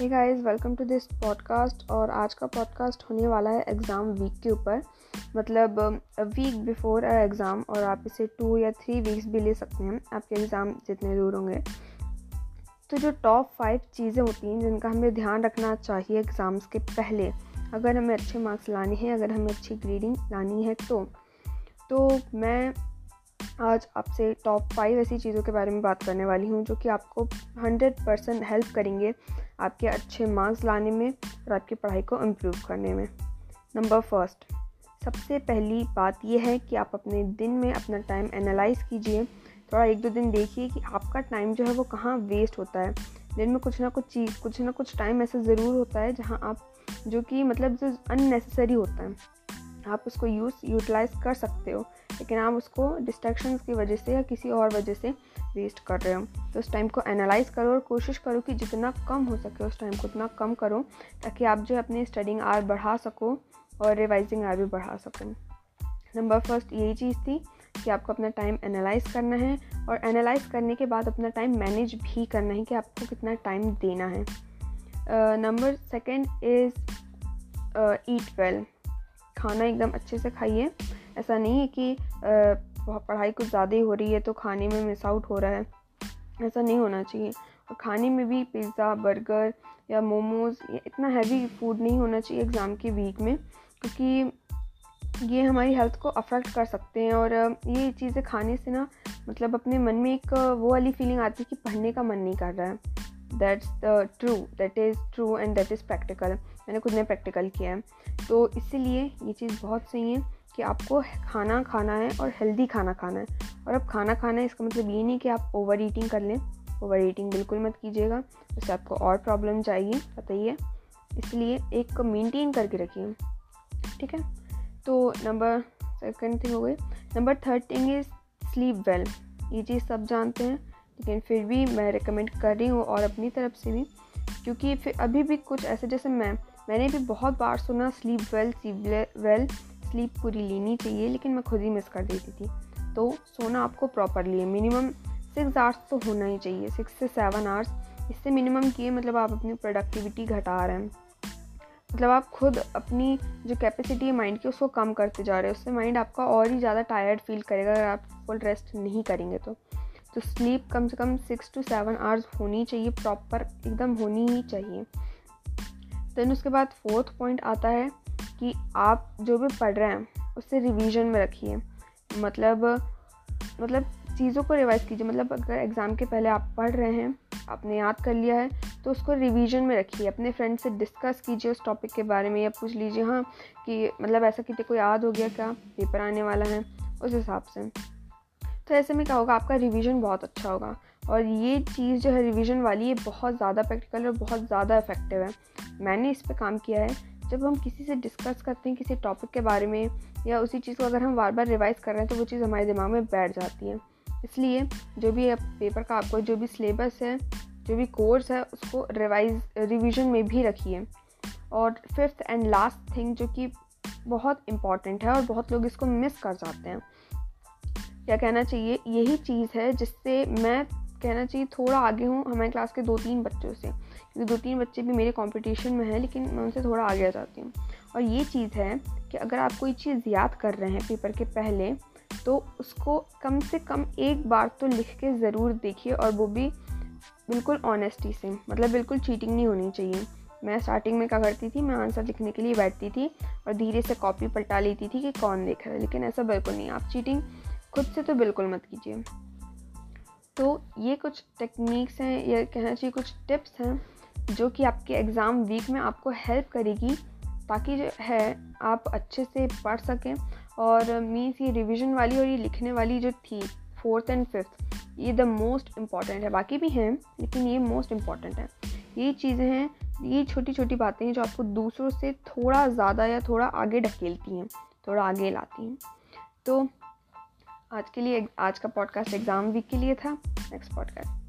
Hey guys welcome to this podcast और आज का पॉडकास्ट होने वाला है एग्ज़ाम वीक के ऊपर। मतलब वीक बिफोर एग्ज़ाम और आप इसे टू या थ्री वीक्स भी ले सकते हैं, आपके एग्ज़ाम जितने दूर होंगे। तो जो टॉप फाइव चीज़ें होती हैं, जिनका हमें ध्यान रखना चाहिए एग्ज़ाम्स के पहले, अगर हमें अच्छे मार्क्स लाने हैं, अगर हमें अच्छी ग्रेडिंग लानी है तो तो मैं आज आपसे टॉप फाइव ऐसी चीज़ों के बारे में बात करने वाली हूँ जो कि आपको हंड्रेड परसेंट हेल्प करेंगे आपके अच्छे मार्क्स लाने में और आपकी पढ़ाई को इम्प्रूव करने में। नंबर फ़र्स्ट सबसे पहली बात यह है कि आप अपने दिन में अपना टाइम एनालाइज कीजिए। थोड़ा एक दो दिन देखिए कि आपका टाइम जो है वो कहाँ वेस्ट होता है। दिन में कुछ ना कुछ चीज़, कुछ ना कुछ टाइम ऐसा ज़रूर होता है जहाँ आप जो कि मतलब जो अननेसेसरी होता है। आप उसको यूज़ यूटिलाइज कर सकते हो, लेकिन आप उसको डिस्ट्रैक्शन की वजह से या किसी और वजह से वेस्ट कर रहे हो। तो उस टाइम को एनालाइज करो और कोशिश करो कि जितना कम हो सके उस टाइम को उतना कम करो, ताकि आप जो अपनी स्टडिंग आर बढ़ा सको और रिवाइजिंग आर भी बढ़ा सको। नंबर फ़र्स्ट यही चीज़ थी कि आपको अपना टाइम एनालाइज करना है और एनालाइज करने के बाद अपना टाइम मैनेज भी करना है कि आपको कितना टाइम देना है। Number second is eat well खाना एकदम अच्छे से खाइए। ऐसा नहीं है कि पढ़ाई कुछ ज़्यादा ही हो रही है तो खाने में मिस आउट हो रहा है। ऐसा नहीं होना चाहिए। और खाने में भी पिज़्ज़ा बर्गर या मोमोज़ इतना हैवी फ़ूड नहीं होना चाहिए एग्ज़ाम के वीक में, क्योंकि ये हमारी हेल्थ को अफेक्ट कर सकते हैं। और ये चीज़ें खाने से ना मतलब अपने मन में एक वो वाली फीलिंग आती है कि पढ़ने का मन नहीं कर रहा है। That's the true that is true and that is practical मैंने खुद ने प्रैक्टिकल किया है। तो इसीलिए ये चीज़ बहुत सही है कि आपको खाना खाना है और हेल्दी खाना खाना है। और अब खाना खाना है, इसका मतलब ये नहीं कि आप ओवर ईटिंग कर लें। ओवर ईटिंग बिल्कुल मत कीजिएगा। उससे आपको और प्रॉब्लम ही है इसलिए एक को मेनटेन करके रखिए। ठीक है? तो नंबर सेकेंड थिंग हो गई। Number third thing is sleep well ये चीज़ सब जानते हैं, लेकिन फिर भी मैं रिकमेंड कर रही हूँ और अपनी तरफ़ से भी, क्योंकि फिर अभी भी कुछ ऐसे, जैसे मैं मैंने भी बहुत बार सुना sleep well sleep well sleep पूरी लेनी चाहिए लेकिन मैं खुद ही मिस कर देती थी। तो सोना आपको प्रॉपरली है मिनिमम सिक्स आवर्स तो होना ही चाहिए। सिक्स से सेवन आवर्स इससे मिनिमम किए मतलब आप अपनी प्रोडक्टिविटी घटा रहे हैं। मतलब आप खुद अपनी जो कैपेसिटी है माइंड की, उसको कम करते जा रहे हैं। उससे माइंड आपका और ही ज़्यादा टायर्ड फील करेगा अगर आप फुल रेस्ट नहीं करेंगे तो। तो स्लीप कम से कम सिक्स टू सेवन आवर्स होनी चाहिए। प्रॉपर एकदम होनी ही चाहिए। देन उसके बाद फोर्थ पॉइंट आता है कि आप जो भी पढ़ रहे हैं, उससे रिवीजन में रखिए। मतलब मतलब चीज़ों को रिवाइज कीजिए। मतलब अगर एग्ज़ाम के पहले आप पढ़ रहे हैं, आपने याद कर लिया है तो उसको रिवीजन में रखिए। अपने फ्रेंड से डिस्कस कीजिए उस टॉपिक के बारे में या पूछ लीजिए हाँ कि मतलब ऐसा कि को याद हो गया क्या? पेपर आने वाला है, उस हिसाब से। तो ऐसे में क्या होगा, आपका रिवीजन बहुत अच्छा होगा। और ये चीज़ जो है रिवीजन वाली, ये बहुत ज़्यादा प्रैक्टिकल और बहुत ज़्यादा इफ़ेक्टिव है। मैंने इस पर काम किया है। जब हम किसी से डिस्कस करते हैं किसी टॉपिक के बारे में या उसी चीज़ को अगर हम बार बार रिवाइज कर रहे हैं तो वो चीज़ हमारे दिमाग में बैठ जाती है। इसलिए जो भी पेपर का आपको जो भी सिलेबस है, जो भी कोर्स है, उसको रिवाइज रिविज़न में भी रखिए। और फिफ्थ एंड लास्ट थिंग जो कि बहुत इंपॉर्टेंट है और बहुत लोग इसको मिस कर जाते हैं। क्या कहना चाहिए? यही चीज़ है जिससे मैं कहना चाहिए, थोड़ा आगे हूँ, हमारे क्लास के दो तीन बच्चों से, क्योंकि दो तीन बच्चे भी मेरे कंपटीशन में हैं, लेकिन मैं उनसे थोड़ा आगे आ जाती हूँ। और ये चीज़ है कि अगर आप कोई चीज़ याद कर रहे हैं पेपर के पहले तो उसको कम से कम एक बार तो लिख के ज़रूर देखिए और वो भी बिल्कुल ऑनेस्टी से मतलब बिल्कुल चीटिंग नहीं होनी चाहिए। मैं स्टार्टिंग में क्या करती थी, मैं आंसर लिखने के लिए बैठती थी और धीरे से कॉपी पलटा लेती थी कि कौन देख रहा है, लेकिन ऐसा बिल्कुल नहीं आप चीटिंग खुद से तो बिल्कुल मत कीजिए। तो ये कुछ टेक्निक्स हैं, या कहना चाहिए कुछ टिप्स हैं, जो कि आपके एग्ज़ाम वीक में आपको हेल्प करेगी, ताकि जो है आप अच्छे से पढ़ सकें। और मीन्स ये रिवीजन वाली और ये लिखने वाली जो थी फोर्थ एंड फिफ्थ ये द मोस्ट इंपॉर्टेंट है। बाकी भी हैं, लेकिन ये मोस्ट इंपॉर्टेंट है। ये चीज़ें हैं, ये छोटी छोटी बातें हैं जो आपको दूसरों से थोड़ा ज़्यादा या थोड़ा आगे ढकेलती हैं, थोड़ा आगे लाती हैं। तो आज के लिए आज का पॉडकास्ट एग्ज़ाम वीक के लिए था। Next podcast